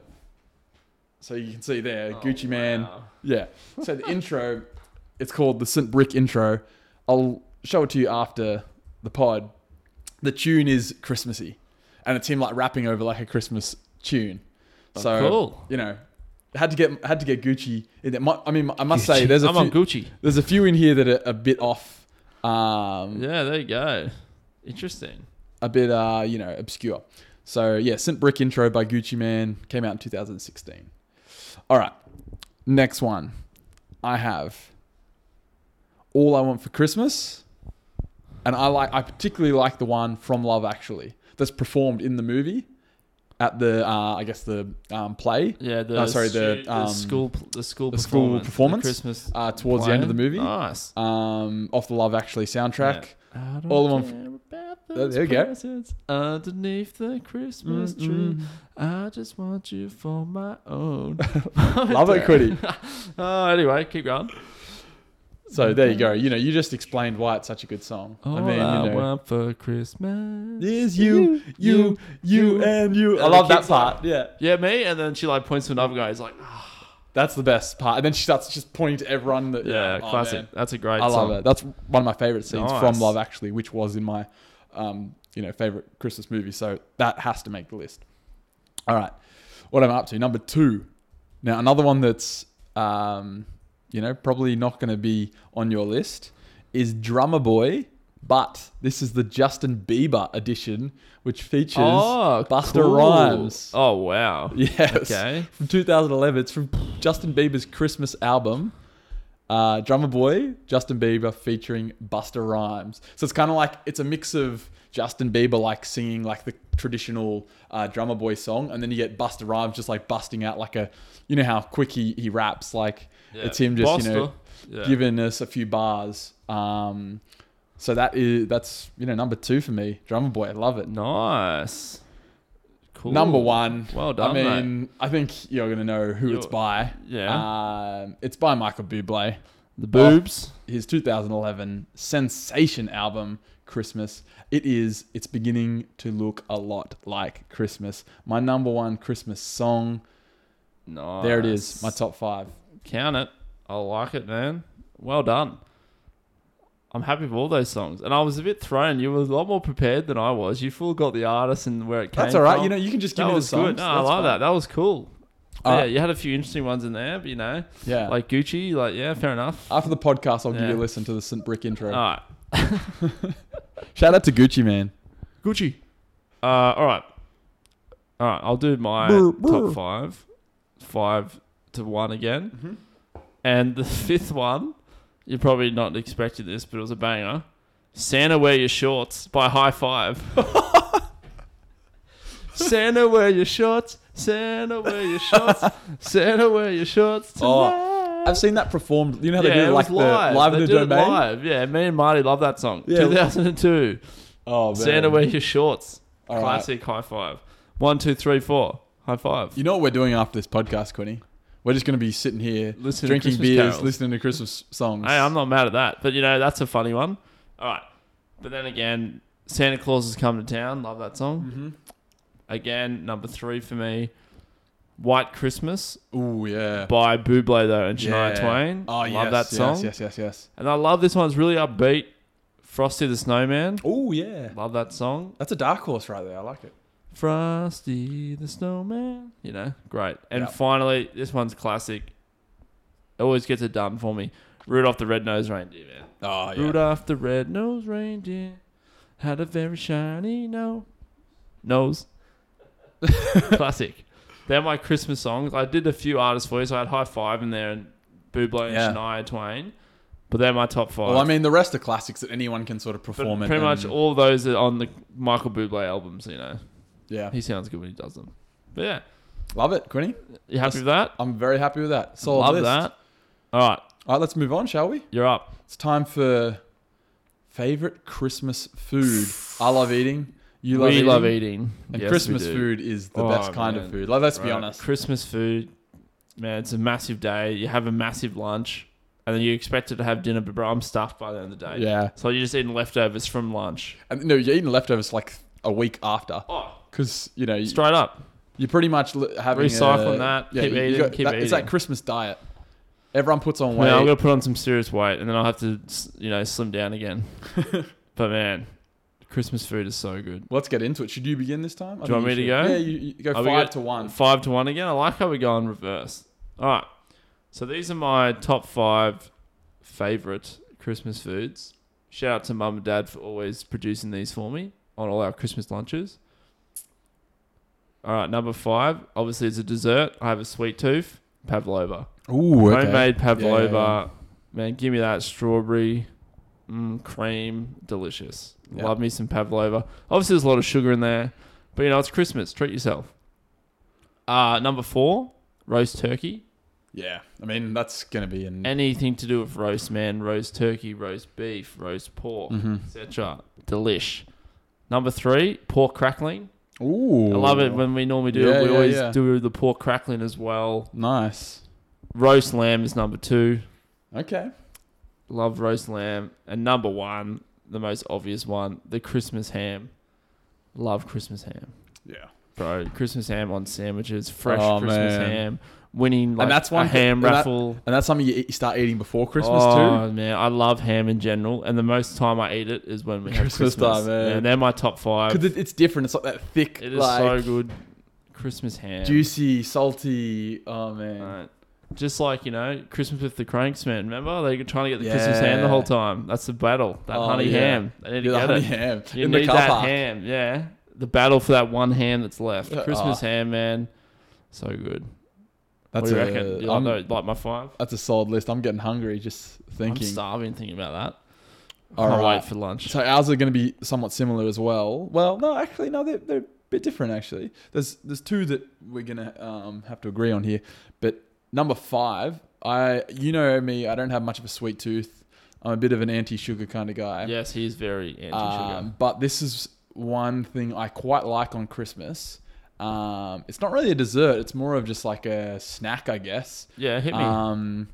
S1: So you can see there,
S2: Oh,
S1: Gucci Man. Yeah. So the intro, it's called the St. Brick intro. I'll show it to you after the pod. The tune is Christmassy, and it's him like rapping over like a Christmas tune.
S2: Oh,
S1: So
S2: cool.
S1: you know, had to get had to get Gucci. In there. My- I mean, I must say, there's a
S2: I'm
S1: few,
S2: on Gucci.
S1: there's a few in here that are a bit off. Um,
S2: Yeah, there you go. Interesting.
S1: a bit uh you know obscure so yeah st brick intro by gucci mane came out in 2016 all right next one i have all i want for christmas and i like i particularly like the one from love actually that's performed in the movie at the uh i guess the um, play
S2: Yeah, the
S1: Oh, sorry, the,
S2: stu-
S1: um,
S2: school the school
S1: the school
S2: performance,
S1: performance?
S2: the Christmas
S1: uh towards the end of the movie
S2: Nice.
S1: um off the love actually soundtrack
S2: don't
S1: All the one There- you go.
S2: underneath the Christmas tree.
S1: Mm,
S2: I just want you for my own.
S1: love it Quinny.
S2: Oh, anyway, keep going.
S1: So there you go you know you just explained why it's such a good song
S2: All
S1: i mean you
S2: I want for Christmas
S1: is you, you, you, and you. I love that
S2: kids like-
S1: part. Yeah,
S2: Yeah, me. And then she like points to another guy. He's like, "Ah,
S1: that's the best part. And then she starts just pointing to everyone. That,
S2: yeah,
S1: oh,
S2: classic.
S1: man.
S2: That's a great
S1: I love
S2: song.
S1: it. That's one of my favorite scenes
S2: Nice.
S1: from Love Actually, which was in my, um, you know, favorite Christmas movie. So that has to make the list. All right, what am I up to? Number two. Now another one that's, um, you know, probably not going to be on your list is Drummer Boy. But this is the Justin Bieber edition, which features
S2: Oh,
S1: Busta
S2: cool.
S1: Rhymes.
S2: Oh wow.
S1: Yes.
S2: Okay.
S1: From 2011. It's from Justin Bieber's Christmas album. Uh, Drummer Boy, Justin Bieber featuring Busta Rhymes. So it's kind of like it's a mix of Justin Bieber like singing like the traditional uh, drummer boy song, and then you get Busta Rhymes just like busting out like a, you know how quick he, he raps, like it's him just you know
S2: Yeah.
S1: giving us a few bars. Um, so that is that's you know number two for me, drummer boy. I love it.
S2: Nice. Cool.
S1: Number one.
S2: Well done,
S1: I
S2: mate.
S1: mean, I think you're gonna know who it's
S2: You're-
S1: by.
S2: Yeah.
S1: Um, it's by Michael Bublé.
S2: the boobs.
S1: His 2011 sensation album, Christmas. It is. It's beginning to look a lot like Christmas. My number one Christmas song.
S2: Nice.
S1: There it is. My top five.
S2: Count it. I like it, man. Well done. I'm happy with all those songs, and I was a bit thrown. You were a lot more prepared than I was. You full got the artist and where it came.
S1: That's all right.
S2: from.
S1: You know, you can just give
S2: that
S1: me the songs.
S2: good. No, I like
S1: fine.
S2: that. That was cool.
S1: All
S2: yeah, you had a few interesting ones in there, but you know,
S1: Yeah.
S2: like Gucci. Like, yeah, fair enough.
S1: After the podcast, I'll give you a listen to the St. Brick intro.
S2: all right,
S1: Shout out to Gucci, man.
S2: Gucci. Uh, all right, all right. I'll do my
S1: Brr, brr.
S2: top five, five to one again,
S1: Mhm.
S2: and the fifth one. You're probably not expecting this, but it was a banger. Santa wear your shorts by Hi-5. Santa wear your shorts. Santa wear your shorts. Santa wear your shorts
S1: Oh,
S2: tonight.
S1: I've seen that performed. You know how they do
S2: it
S1: like the
S2: live.
S1: in the domain.
S2: live. Yeah, me and Marty love that song.
S1: Yeah.
S2: 2002.
S1: Oh man.
S2: Santa wear your shorts.
S1: All right.
S2: Classic high five. One, two, three, four. High five.
S1: You know what we're doing after this podcast, Quinny? We're just going to be sitting here
S2: Listen to
S1: drinking
S2: Christmas
S1: beers,
S2: carols.
S1: listening to Christmas songs.
S2: Hey, I'm not mad at that. But you know, that's a funny one. All right. But then again, Santa Claus has come to town. Love that song.
S1: Mm-hmm.
S2: Again, number three for me. White Christmas
S1: Oh yeah.
S2: by Bublé though and Shania
S1: Yeah.
S2: Twain.
S1: Oh yeah.
S2: love
S1: yes,
S2: that song.
S1: Yes, yes, yes, yes.
S2: And I love this one. It's really upbeat. Frosty the Snowman.
S1: Oh yeah.
S2: Love that song.
S1: That's a dark horse right there. I like it.
S2: Frosty the Snowman. You know, great. And finally, this one's classic. It Always gets it done for me. Rudolph the Red-Nosed Reindeer, man.
S1: Oh yeah.
S2: Rudolph the Red-Nosed Reindeer had a very shiny no- nose. classic. They're my Christmas songs. I did a few artists for you, so I had Hi-5 in there and Bublé and
S1: Yeah.
S2: Shania Twain. But they're my top five.
S1: Well, I mean, the rest are classics that anyone can sort of perform. it
S2: pretty much
S1: and-
S2: all those are on the Michael Bublé albums, you know.
S1: Yeah.
S2: He sounds good when he does them. But yeah,
S1: Love it, Quinny.
S2: you happy
S1: Yes.
S2: with that?
S1: I'm very happy with that. Solid
S2: Love
S1: list.
S2: that. All right,
S1: All right, let's move on, shall we?
S2: you're up.
S1: It's time for favorite Christmas food. I love eating. You love
S2: we
S1: eating.
S2: love eating.
S1: And
S2: Yes,
S1: Christmas food is the
S2: Oh,
S1: best kind
S2: man.
S1: of food. Like, let's be honest.
S2: Christmas food, man, it's a massive day. You have a massive lunch, and then you expect it to have dinner, but bro, I'm stuffed by the end of the day.
S1: Yeah.
S2: So you're just eating leftovers from lunch.
S1: And no, you're eating leftovers like a week after
S2: Oh,
S1: because you know you,
S2: straight up.
S1: you're pretty much li- having
S2: Recycling
S1: a-
S2: that,
S1: Yeah,
S2: keep
S1: you- you
S2: eating, keep
S1: that- It's that. Christmas diet. Everyone puts on
S2: Man,
S1: weight.
S2: I'm gonna put on some serious weight, and then I'll have to, you know, slim down again. but man, Christmas food is so good.
S1: Let's get into it. Should you begin this time? I
S2: Do you want me to go?
S1: Yeah, you, you go
S2: Are we
S1: five
S2: good?
S1: to one.
S2: Five to one again. I like how we go in reverse. All right. So these are my top five favorite Christmas foods. Shout out to mum and dad for always producing these for me on all our Christmas lunches. All right, number five. Obviously, it's a dessert. I have a sweet tooth, pavlova.
S1: Ooh, okay.
S2: Homemade pavlova.
S1: Yeah, yeah,
S2: Man, give me that strawberry mm, cream, delicious.
S1: Yeah.
S2: Love me some pavlova. Obviously, there's a lot of sugar in there, but you know it's Christmas. Treat yourself. Uh, number four, roast turkey.
S1: Yeah, I mean that's gonna be an.
S2: Anything to do with roast, man. Roast turkey, roast beef, roast pork,
S1: Mhm.
S2: etc. Delish. Number three, pork crackling.
S1: Ooh,
S2: I love it when we normally do.
S1: Yeah,
S2: we
S1: yeah,
S2: always
S1: yeah.
S2: do the pork crackling as well.
S1: nice.
S2: Roast lamb is number two.
S1: Okay.
S2: Love roast lamb. And number one, the most obvious one, the Christmas ham. Love Christmas ham.
S1: Yeah.
S2: Bro, Christmas ham on sandwiches, fresh
S1: Oh,
S2: Christmas
S1: man.
S2: ham, winning like
S1: that's one
S2: a ham
S1: and that-
S2: raffle.
S1: And that's something you, eat, you start eating before Christmas
S2: oh,
S1: too.
S2: man, I love ham in general, and the most time I eat it is when we have
S1: Christmas
S2: Christmas.
S1: time, man.
S2: And they're my top five.
S1: Because it, it's different. It's like that thick,
S2: It is
S1: like
S2: so good. Christmas ham.
S1: juicy, salty. Oh man.
S2: Right. Just like, you know, Christmas with the Cranks, man. Remember? They were trying to get the Christmas ham the whole time. That's the battle. That
S1: Oh,
S2: honey
S1: yeah.
S2: ham. They need to
S1: Yeah, the
S2: get
S1: honey
S2: it.
S1: ham
S2: You
S1: in
S2: need
S1: car
S2: that
S1: park.
S2: ham, yeah. The battle for that one ham that's left. Christmas
S1: ah.
S2: ham, man. So good.
S1: That's
S2: what do you
S1: a,
S2: reckon? You
S1: I'm-
S2: like, those- like my five?
S1: that's a solid list. I'm getting hungry just
S2: I'm
S1: thinking.
S2: starving thinking about that.
S1: All
S2: Can't
S1: right.
S2: wait for lunch.
S1: So ours are going to be somewhat similar as well. Well, no, actually, no, they're, they're a bit different actually. There's there's two that we're gonna um, have to agree on here. But number five, I you know me, I don't have much of a sweet tooth. I'm a bit of an anti-sugar kind of guy.
S2: Yes, he's very anti-sugar.
S1: Um, but this is one thing I quite like on Christmas. Um, it's not really a dessert; it's more of just like a snack, I guess.
S2: yeah, hit me.
S1: Um,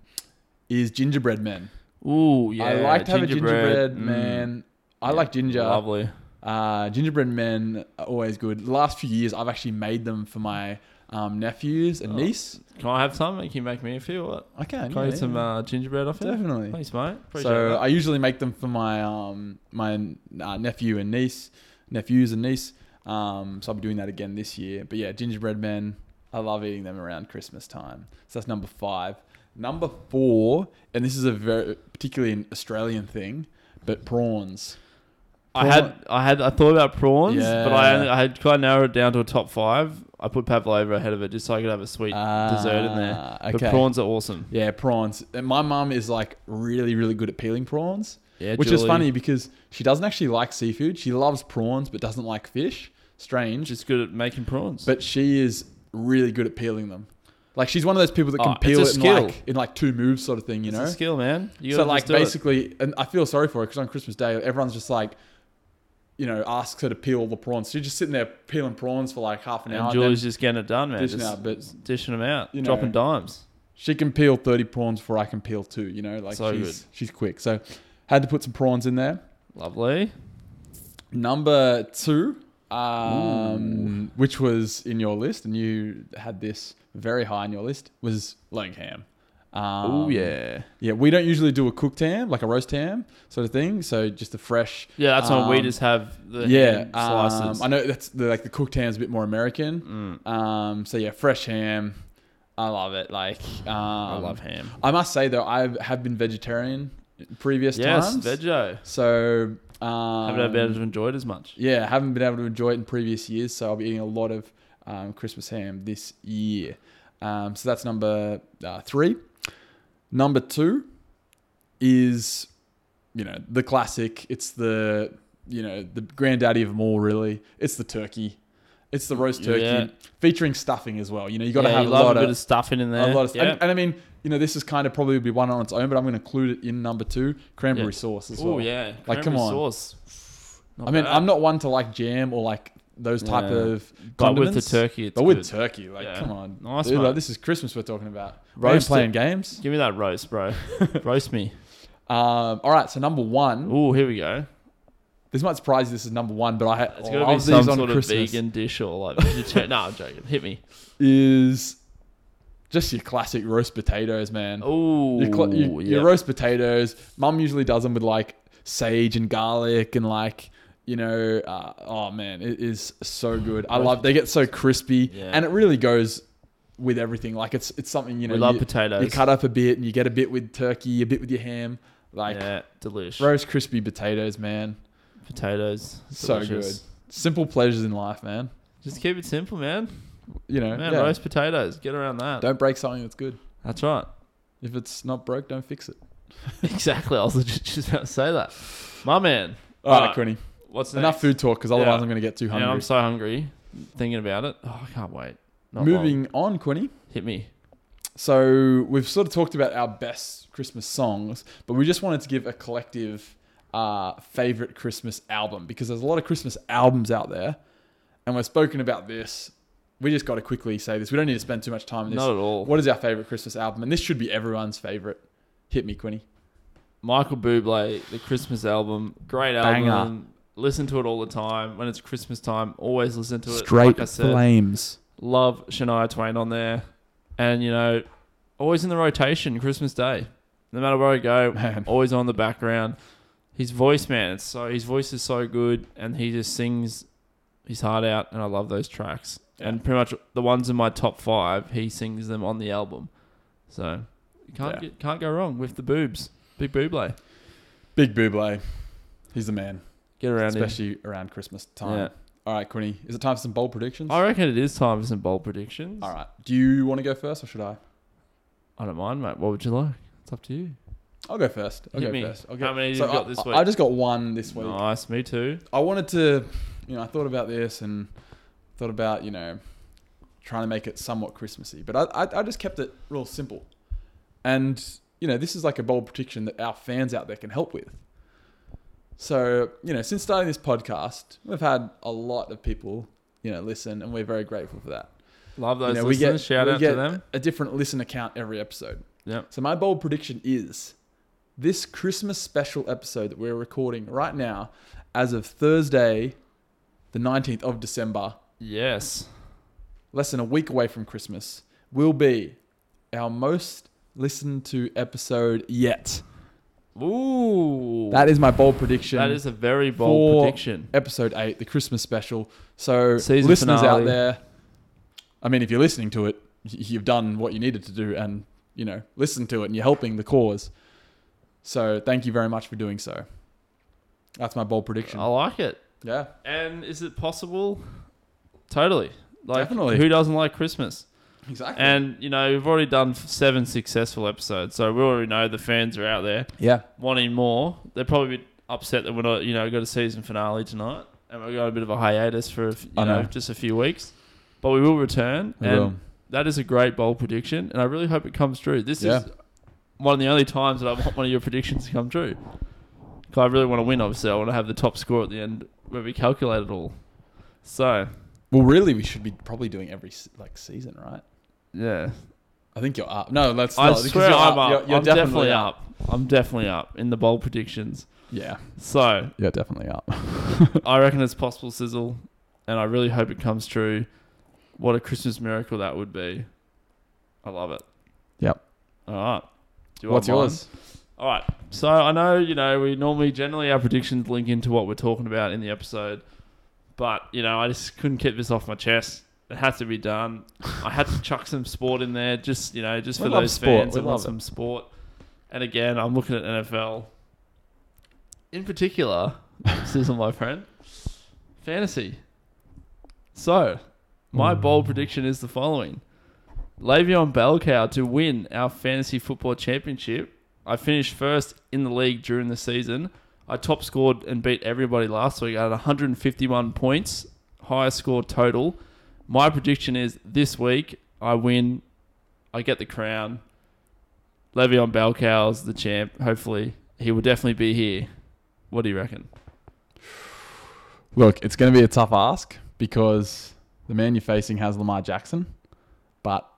S1: is gingerbread men.
S2: Ooh, yeah.
S1: I like to have a gingerbread
S2: mm,
S1: man. I
S2: yeah,
S1: like ginger.
S2: Lovely.
S1: Uh, gingerbread men are always good. The last few years, I've actually made them for my um, nephews and
S2: Oh,
S1: niece.
S2: Can I have some? Can you make me a few? What?
S1: I can.
S2: I
S1: yeah,
S2: get some
S1: yeah.
S2: uh, gingerbread off you?
S1: Definitely.
S2: Thanks, mate. Appreciate
S1: So
S2: that.
S1: I usually make them for my um, my uh, nephew and niece, nephews and niece. Um, so I'll be doing that again this year. But yeah, gingerbread men. I love eating them around Christmas time. So that's number five. Number four, and this is a very particularly an Australian thing, but prawns.
S2: I had, I had, I thought about prawns, but I only, I had kind of narrowed it down to a top five. I put pavlova ahead of it just so I could have a sweet dessert in there.
S1: Ah,
S2: But prawns are awesome.
S1: Yeah, prawns. And my mum is like really, really good at peeling prawns,
S2: Yeah,
S1: which is
S2: Julie,
S1: funny because she doesn't actually like seafood. She loves prawns but doesn't like fish. Strange.
S2: Just good at making prawns.
S1: But she is really good at peeling them. Like she's one of those people that can
S2: Oh, it's
S1: peel
S2: a
S1: it in
S2: skill.
S1: like in like two moves, sort of thing. You
S2: it's
S1: know.
S2: a skill, man. You
S1: so
S2: gotta
S1: like
S2: just do it.
S1: basically, and I feel sorry for her because on Christmas Day, everyone's just like, you know, asks her to peel the prawns. She's just sitting there peeling prawns for like half an hour.
S2: and
S1: and
S2: Julie's just getting it done, man.
S1: dishing
S2: Just
S1: out, but
S2: dishing them out,
S1: you know,
S2: dropping dimes.
S1: she can peel thirty prawns before I can peel two. You know, like
S2: So
S1: she's
S2: good.
S1: she's quick. So had to put some prawns in there.
S2: Lovely.
S1: Number two, um, which was in your list, and you had this very high on your list, was leg ham. Um,
S2: oh yeah,
S1: yeah. We don't usually do a cooked ham, like a roast ham sort of thing. So just a fresh.
S2: yeah. That's when we
S1: um,
S2: just have the
S1: yeah,
S2: ham slices.
S1: um, I know that's the, like the cooked ham's a bit more American.
S2: Mm,
S1: Um, so yeah, fresh ham. I love it. Like um,
S2: I love ham.
S1: I must say though, I have been vegetarian in previous
S2: Yes,
S1: times.
S2: veggie.
S1: So um,
S2: Haven't been able to enjoy it as much.
S1: yeah, haven't been able to enjoy it in previous years, so I'll be eating a lot of um, Christmas ham this year. Um, so that's number uh, three. Number two is, you know, the classic. It's the, you know, the granddaddy of them all. Really, it's the turkey. It's the roast turkey
S2: Yeah.
S1: featuring stuffing as well. You know, you got to
S2: yeah,
S1: have
S2: you
S1: a
S2: love
S1: lot
S2: a bit
S1: of
S2: of stuffing in
S1: a
S2: there.
S1: lot of,
S2: yeah.
S1: and, and I mean, you know, this is kind of probably be one on its own, but I'm going to include it in number two, cranberry
S2: Yeah.
S1: sauce as
S2: oh
S1: well.
S2: yeah,
S1: Like, come
S2: Cranberry
S1: on.
S2: Sauce. Not
S1: I mean,
S2: bad.
S1: I'm not one to like jam or like those type
S2: Yeah.
S1: of
S2: But with the
S1: condiments,
S2: turkey, it's
S1: but with
S2: good.
S1: turkey, like,
S2: Yeah.
S1: come on,
S2: Nice,
S1: dude, like, this is Christmas we're talking about.
S2: Roast
S1: Roast playing games.
S2: Give me that roast, bro. roast me.
S1: Um, all right, so number one.
S2: Oh, here we go.
S1: This might surprise you. This is number one, but I had
S2: It's gonna be some
S1: these on
S2: sort
S1: Christmas.
S2: of vegan dish or like vegetarian. no, I'm joking. Hit me.
S1: Is just your classic roast potatoes, man.
S2: Oh,
S1: your, cl- your,
S2: yeah.
S1: your roast potatoes. Mum usually does them with like sage and garlic and like you know. Uh, oh man, it is so good. I love. They get so crispy,
S2: Yeah.
S1: and it really goes with everything. Like it's it's something you know.
S2: we love
S1: you,
S2: potatoes.
S1: you cut up a bit and you get a bit with turkey, a bit with your ham. Like
S2: yeah, delish.
S1: roast crispy potatoes, man.
S2: potatoes.
S1: So
S2: delicious.
S1: Simple pleasures in life, man.
S2: Just keep it simple, man.
S1: You know,
S2: Man,
S1: yeah.
S2: roast potatoes. Get around that.
S1: don't break something that's good.
S2: That's right.
S1: If it's not broke, don't fix it.
S2: exactly. I was just about to say that. My man.
S1: All right,
S2: Alright,
S1: Quinny.
S2: What's
S1: Enough food talk, because otherwise
S2: Yeah.
S1: I'm going to get too
S2: Yeah,
S1: hungry.
S2: I'm so hungry thinking about it. Oh, I can't wait. Not long.
S1: Moving on, Quinny.
S2: Hit me.
S1: So we've sort of talked about our best Christmas songs, but we just wanted to give a collective uh, favorite Christmas album because there's a lot of Christmas albums out there, and we've spoken about this. We just got to quickly say this. We don't need to spend too much time on this.
S2: Not at all.
S1: What is our favorite Christmas album? And this should be everyone's favorite. Hit me, Quinny.
S2: Michael Bublé, the Christmas album, great
S1: Banger.
S2: album. Listen to it all the time. When it's Christmas time, always listen to it. like I said,
S1: flames.
S2: love Shania Twain on there, and you know, always in the rotation. Christmas Day, no matter where I go,
S1: Man.
S2: always on the background. His voice, man, it's so his voice is so good, and he just sings his heart out, and I love those tracks. And pretty much the ones in my top five, he sings them on the album. So you can't
S1: Yeah.
S2: get, can't go wrong with the boobs, big Bublé.
S1: Big Bublé. He's the man,
S2: Get around him.
S1: especially around Christmas time.
S2: Yeah.
S1: All right, Quinny. Is it time for some bold predictions?
S2: I reckon it is time for some bold predictions.
S1: All right. Do you want to go first or should I?
S2: I don't mind, mate. What would you like? It's up to you.
S1: I'll go first. I'll
S2: Hit
S1: go
S2: me.
S1: first. I'll
S2: How many
S1: so
S2: you got
S1: I,
S2: this
S1: I-
S2: week?
S1: I just got one this week.
S2: Nice, me too.
S1: I wanted to, you know, I thought about this and thought about you know trying to make it somewhat Christmassy, but I, I I just kept it real simple, and you know this is like a bold prediction that our fans out there can help with. So you know, since starting this podcast, we've had a lot of people you know listen, and we're very grateful for that.
S2: Love those
S1: You know, we
S2: listeners.
S1: get
S2: Shout
S1: we
S2: out
S1: get
S2: to them.
S1: a different listen account every episode.
S2: Yeah.
S1: So my bold prediction is this Christmas special episode that we're recording right now, as of Thursday, the nineteenth of December,
S2: Yes.
S1: less than a week away from Christmas, will be our most listened to episode yet.
S2: Ooh.
S1: That is my bold prediction.
S2: that is a very bold
S1: for-
S2: prediction.
S1: episode eight, the Christmas special. So
S2: Season
S1: listeners
S2: finale.
S1: out there, I mean, if you're listening to it, you've done what you needed to do, and you know, listen to it, and you're helping the cause. So thank you very much for doing so. That's my bold prediction.
S2: I like it.
S1: yeah,
S2: And is it possible? Totally. Like,
S1: Definitely.
S2: who doesn't like Christmas?
S1: Exactly.
S2: And you know, we've already done seven successful episodes, so we already know the fans are out there
S1: yeah,
S2: wanting more. They're probably upset that we're not, you know, got a season finale tonight, and we've got a bit of a hiatus for, you know,
S1: know.
S2: just a few weeks. But we will return,
S1: we
S2: and
S1: will.
S2: that is a great bold prediction, and I really hope it comes true. This
S1: Yeah.
S2: is one of the only times that I want one of your predictions to come true. 'Cause I really want to win. Obviously, I want to have the top score at the end where we calculate it all. So
S1: Well, really, we should be probably doing every like season, right?
S2: Yeah,
S1: I think you're up. No, that's
S2: I
S1: not, because
S2: swear
S1: you're
S2: I'm up.
S1: You're, you're
S2: I'm definitely, up. I'm definitely up in the bold predictions.
S1: Yeah,
S2: So
S1: you're definitely up.
S2: I reckon it's possible, Sizzle, and I really hope it comes true. What a Christmas miracle that would be. I love it.
S1: Yep.
S2: All right. Do you
S1: What's
S2: want mine?
S1: yours?
S2: All right. So I know, you know, we normally generally our predictions link into what we're talking about in the episode, but you know, I just couldn't keep this off my chest. It had to be done. I had to chuck some sport in there, just you know, just
S1: We
S2: for those
S1: sport.
S2: fans
S1: We
S2: that want
S1: love it.
S2: some sport. And again, I'm looking at NFL. In particular, Sizzle, my friend, fantasy. So, my
S1: Hmm.
S2: bold prediction is the following: Le'Veon Bellcow to win our fantasy football championship. I finished first in the league during the season. I top scored and beat everybody last week. I had 151 points, highest score total. My prediction is this week I win, I get the crown. Le'Veon Bellcow's the champ. Hopefully, he will definitely be here. What do you reckon?
S1: Look, it's going to be a tough ask because the man you're facing has Lamar Jackson. But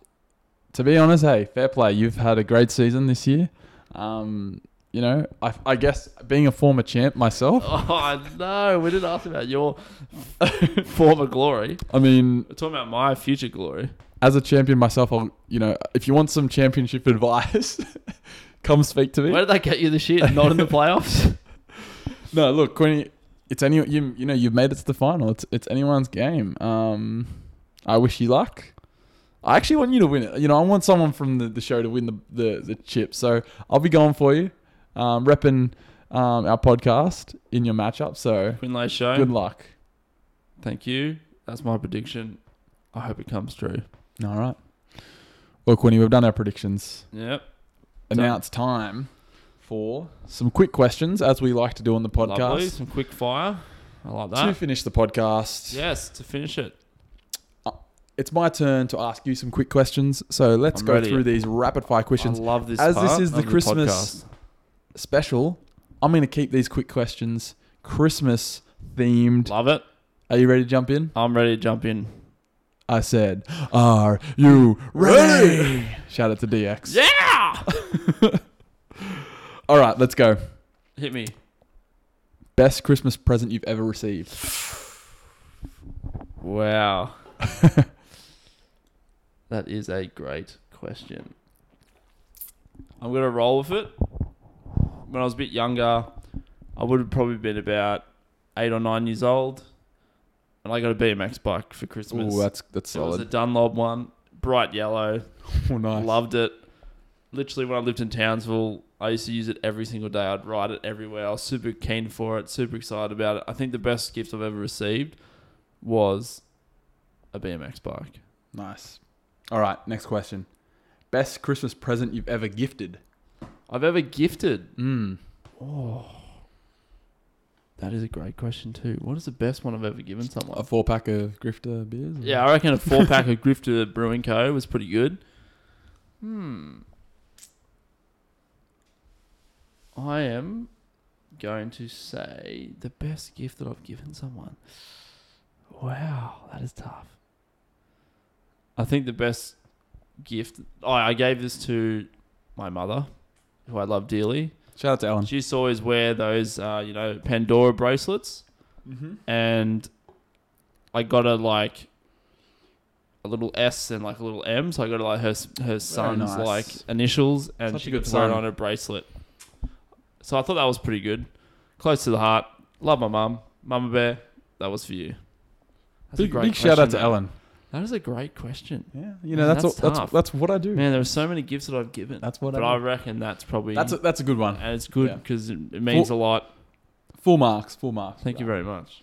S1: to be honest, hey, fair play. You've had a great season this year. Um, you know, I, I guess being a former champ myself,
S2: Oh no, we didn't ask about your former glory.
S1: I mean,
S2: We're talking about my future glory.
S1: as a champion myself, I'll, you know, if you want some championship advice, come speak to me.
S2: Where did that get you this year? Not in the playoffs.
S1: No, look, Quinny, it's any you you know you've made it to the final. It's it's anyone's game. Um, I wish you luck. I actually want you to win it. You know, I want someone from the, the show to win the, the the chip. So I'll be going for you, um, repping um, our podcast in your matchup. So
S2: Quinlay show.
S1: good luck.
S2: Thank you. That's my prediction. I hope it comes true.
S1: All right. Well, Quinny, we've done our predictions.
S2: Yep.
S1: And now it's time for some quick questions, as we like to do on the podcast.
S2: Lovely. Some quick fire. I like that.
S1: To finish the podcast,
S2: Yes, to finish it.
S1: it's my turn to ask you some quick questions. So let's
S2: I'm
S1: go
S2: ready.
S1: through these rapid fire questions.
S2: I love this.
S1: As this
S2: part
S1: is the
S2: of
S1: Christmas-
S2: podcast.
S1: Special. I'm going to keep these quick questions Christmas themed.
S2: Love it.
S1: Are you ready to jump in?
S2: I'm ready to jump in.
S1: I said, Are you ready? Shout out to DX.
S2: Yeah.
S1: All right, let's go.
S2: Hit me.
S1: Best Christmas present you've ever received.
S2: Wow. that is a great question. I'm going to roll with it. When I was a bit younger, I would have probably been about eight or nine years old. And I got a BMX bike for Christmas.
S1: Oh, that's that's solid.
S2: it was a. Dunlop one, bright yellow.
S1: Oh, nice.
S2: Loved it. Literally, when I lived in Townsville, I used to use it every single day. I'd ride it everywhere. I was super keen for it, super excited about it. I think the best gift I've ever received was a BMX bike.
S1: Nice. All right, next question. Best Christmas present you've ever gifted.
S2: I've ever gifted.
S1: Mm.
S2: That is a great question too. What is the best one I've ever given someone?
S1: A four pack of Grifter beers.
S2: Yeah, I reckon a four pack of Grifter Brewing Co. was pretty good. Hmm. I am going to say the best gift that I've given someone. Wow, that is tough. I think the best gift. Oh, I gave this to my mother, who I love dearly.
S1: Shout out to Ellen.
S2: She used to always wear those, uh, you know, Pandora bracelets
S1: Mm-hmm.
S2: and I got her like a little S and like a little M, so I got her like her her son's
S1: nice.
S2: like initials, and
S1: Such
S2: she could it on her bracelet. So I thought that was pretty good, close to the heart. Love my mum, Mama Bear. That was for you. That's a
S1: Big,
S2: great
S1: big shout out to. Ellen.
S2: That is a great question,
S1: Yeah, you know
S2: Man,
S1: that's
S2: that's
S1: all, that's
S2: tough.
S1: that's what I do.
S2: man. There are so many gifts that I've given,
S1: That's what
S2: but
S1: I
S2: I
S1: do.
S2: reckon that's probably
S1: That's a, that's a good one.
S2: and it's good
S1: Yeah.
S2: because it, it means a lot.
S1: Full marks. Full marks.
S2: Thank you very much.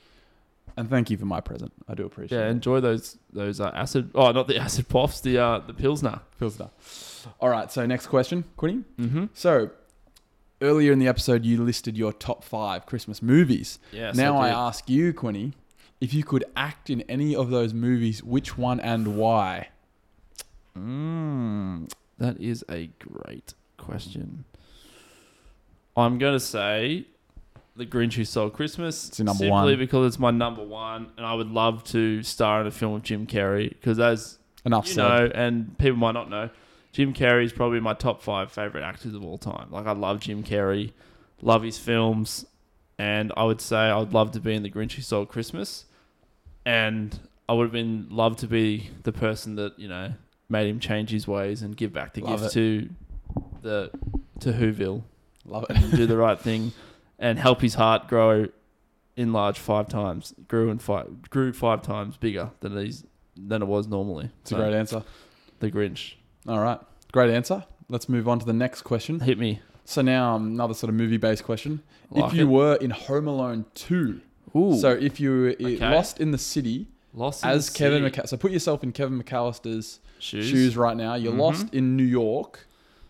S1: And thank you for my present. I do appreciate
S2: Yeah,
S1: it.
S2: enjoy those those uh, acid. Oh, not the acid puffs. The uh, the pilsner.
S1: Feels that. All right. So next question, Quinny.
S2: Mm-hmm.
S1: So earlier in the episode, you listed your top five Christmas movies.
S2: Yes.
S1: now I, ask you, Quinny, if you could act in any of those movies, which one and why?
S2: Mm, that is a great question. I'm going to say The Grinch Who Stole Christmas.
S1: It's your number
S2: simply
S1: one.
S2: because it's my number one, and I would love to star in a film with Jim Carrey because, as
S1: Enough
S2: you
S1: said.
S2: know, and people might not know, Jim Carrey is probably my top five favorite actors of all time. Like I love Jim Carrey, love his films, and I would say I would love to be in The Grinch Who Stole Christmas, and I would have been love to be the person that you know made him change his ways and give back the
S1: Love
S2: gift
S1: it.
S2: to the to Whoville
S1: Love it.
S2: and do the right thing and help his heart grow in large five times. Grew and five grew five times bigger than he's than it was normally.
S1: It's a great answer.
S2: The Grinch.
S1: All right. Great answer. Let's move on to the next question.
S2: Hit me.
S1: So now um, another sort of movie-based question.
S2: Like
S1: if you
S2: it.
S1: were in Home Alone 2,
S2: Ooh.
S1: so if you were
S2: Okay.
S1: lost in the city
S2: lost
S1: as
S2: the
S1: Kevin. McCall, so put yourself in Kevin McAllister's
S2: shoes.
S1: shoes, right now. You're
S2: Mhm.
S1: lost in New York.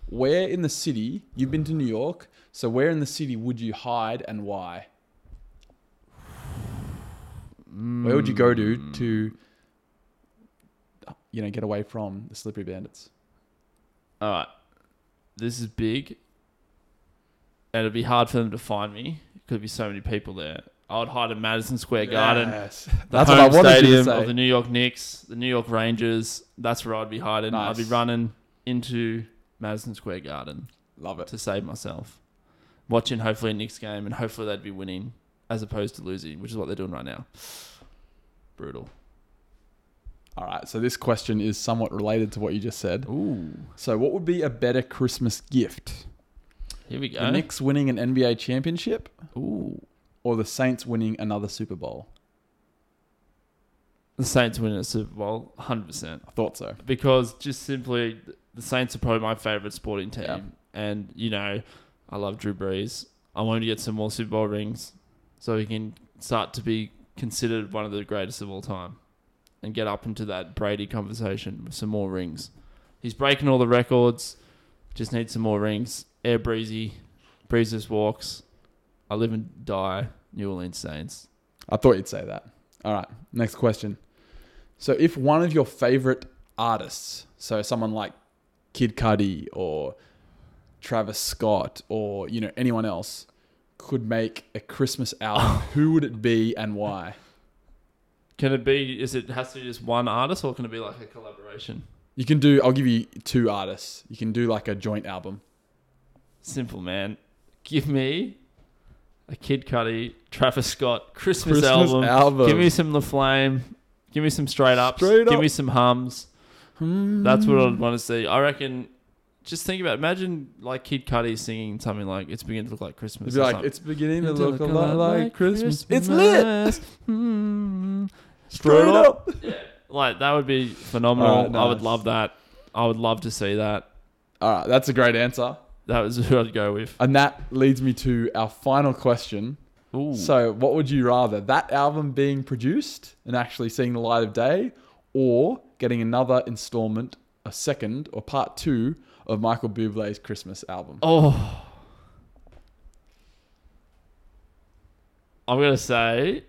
S1: Where in the city? You've been to New York. So where in the city would you hide and why? Where would you go to to you know get away from the slippery bandits?
S2: All right. This is big. And it'd be hard for them to find me. Could be so many people there. I would hide in Madison Square Garden.
S1: Yes.
S2: The
S1: That's
S2: home
S1: what I wanted
S2: stadium
S1: you to say.
S2: of the New York Knicks, the New York Rangers. That's where I'd be hiding. I'd be running into Madison Square Garden
S1: Love it.
S2: to save myself. Watching hopefully a Knicks game and hopefully they'd be winning as opposed to losing, which is what they're doing right now. Brutal.
S1: All right. So this question is somewhat related to what you just said.
S2: Ooh.
S1: So what would be a better Christmas gift?
S2: Here we go. The.
S1: Knicks winning an NBA championship
S2: Ooh.
S1: or the Saints winning another Super Bowl?
S2: The Saints winning a Super Bowl, 100%.
S1: I thought so.
S2: because just simply the Saints are probably my favorite sporting team,
S1: Yeah.
S2: and you know I love Drew Brees. I want him to get some more Super Bowl rings, so he can start to be considered one of the greatest of all time, and get up into that Brady conversation with some more rings. He's breaking all the records. Just needs some more rings. Air breezy, Breeze just walks. I live and die New Orleans Saints.
S1: I thought you'd say that. All right. Next question. So if one of your favorite artists, so someone like Kid Cudi or Travis Scott or you know anyone else could make a Christmas album, who would it be and why?
S2: Can it be? Is it has to be just one artist, or can it be like a collaboration?
S1: You can do I'll give you two artists. You can do like a joint album.
S2: Simple, man. Give me a Kid Cudi, Travis Scott Christmas,
S1: Christmas
S2: album.
S1: album.
S2: Give me some La Flame. Give me some straight ups.
S1: Straight
S2: Give
S1: up.
S2: me some hums. That's what I'd want to see. I reckon. Just think about. Imagine like Kid Cudi singing something like "It's beginning to look like Christmas."
S1: It'd be like
S2: something.
S1: it's beginning to
S2: Into
S1: look a lot like Christmas. It's lit.
S2: Mm.
S1: Straight up.
S2: Yeah, like that would be phenomenal.
S1: Alright,
S2: I would love that. I would love to see that.
S1: All right, that's a great answer.
S2: That was who I'd go with.
S1: And that leads me to our final question.
S2: Ooh.
S1: So, what would you rather? That album being produced and actually seeing the light of day, or getting another installment, a second or part two of Michael Bublé's Christmas album?
S2: Oh. I'm gonna say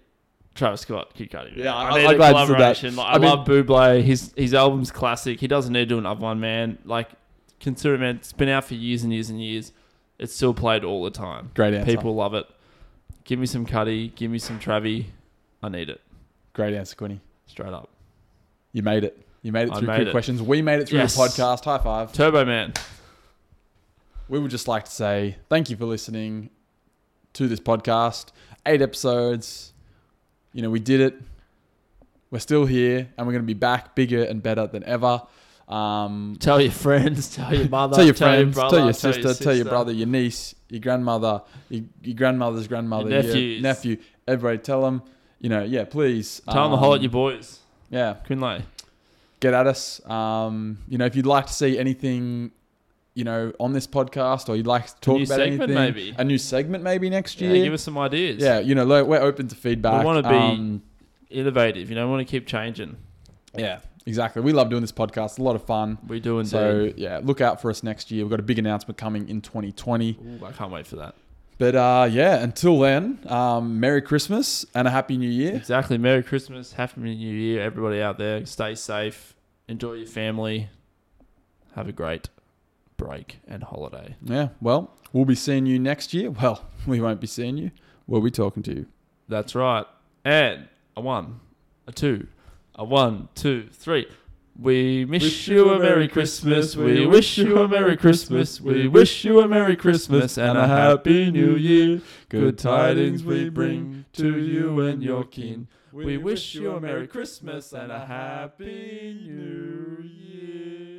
S2: Travis Scott, Kid Cudi.
S1: Yeah,
S2: I,
S1: I-
S2: need
S1: I'm glad you said that.
S2: Like, I,
S1: I mean-
S2: love Bublé. His his album's classic. He doesn't need to do another one, man. Like consider it, man. It's been out for years and years and years. It's still played all the time.
S1: Great answer.
S2: People love it. Give me some Cudi. Give me some Travi. I need it.
S1: Great answer, Quinny.
S2: Straight up.
S1: You made it. You made it
S2: I
S1: through
S2: made
S1: quick
S2: it.
S1: questions. We made it through
S2: Yes.
S1: the podcast. High five.
S2: Turbo Man.
S1: We would just like to say thank you for listening to this podcast. Eight episodes. You know, we did it. We're still here, and we're going to be back bigger and better than ever. Um,
S2: Tell your friends. Tell your mother.
S1: tell your friends,
S2: brother,
S1: tell your sister, tell your
S2: sister.
S1: brother, your niece, your grandmother, your, your grandmother's grandmother,
S2: Your
S1: your nephew. Everybody, tell them. You know, yeah, please.
S2: Tell them to holler at
S1: um,
S2: your boys.
S1: Yeah,
S2: Quinlay.
S1: get at us. Um, you know, if you'd like to see anything, you know, on this podcast, or you'd like to talk
S2: new
S1: about
S2: segment,
S1: anything,
S2: maybe.
S1: a new segment maybe next
S2: Yeah,
S1: year.
S2: give us some ideas.
S1: yeah, you know, we're open to feedback.
S2: We wanna be-
S1: Um,
S2: Innovative. You know, we want to keep changing.
S1: yeah, exactly. We love doing this podcast. It's a lot of fun.
S2: We do indeed.
S1: So yeah, look out for us next year. We've got a big announcement coming in 2020.
S2: Ooh, I can't wait for that.
S1: But uh, yeah, until then, um, Merry Christmas and a Happy New Year.
S2: Exactly. Merry Christmas. Happy New Year, everybody out there. Stay safe. Enjoy your family. Have a great break and holiday.
S1: Yeah, well, we'll be seeing you next year. Well, we won't be seeing you. We'll be talking to you.
S2: That's right. And a one, a two, a one, two, three. We wish you a Merry Christmas. We wish you a Merry Christmas. We wish you a Merry Christmas and a Happy New Year. Good tidings we bring to you and your kin. We wish you a Merry Christmas and a Happy New Year.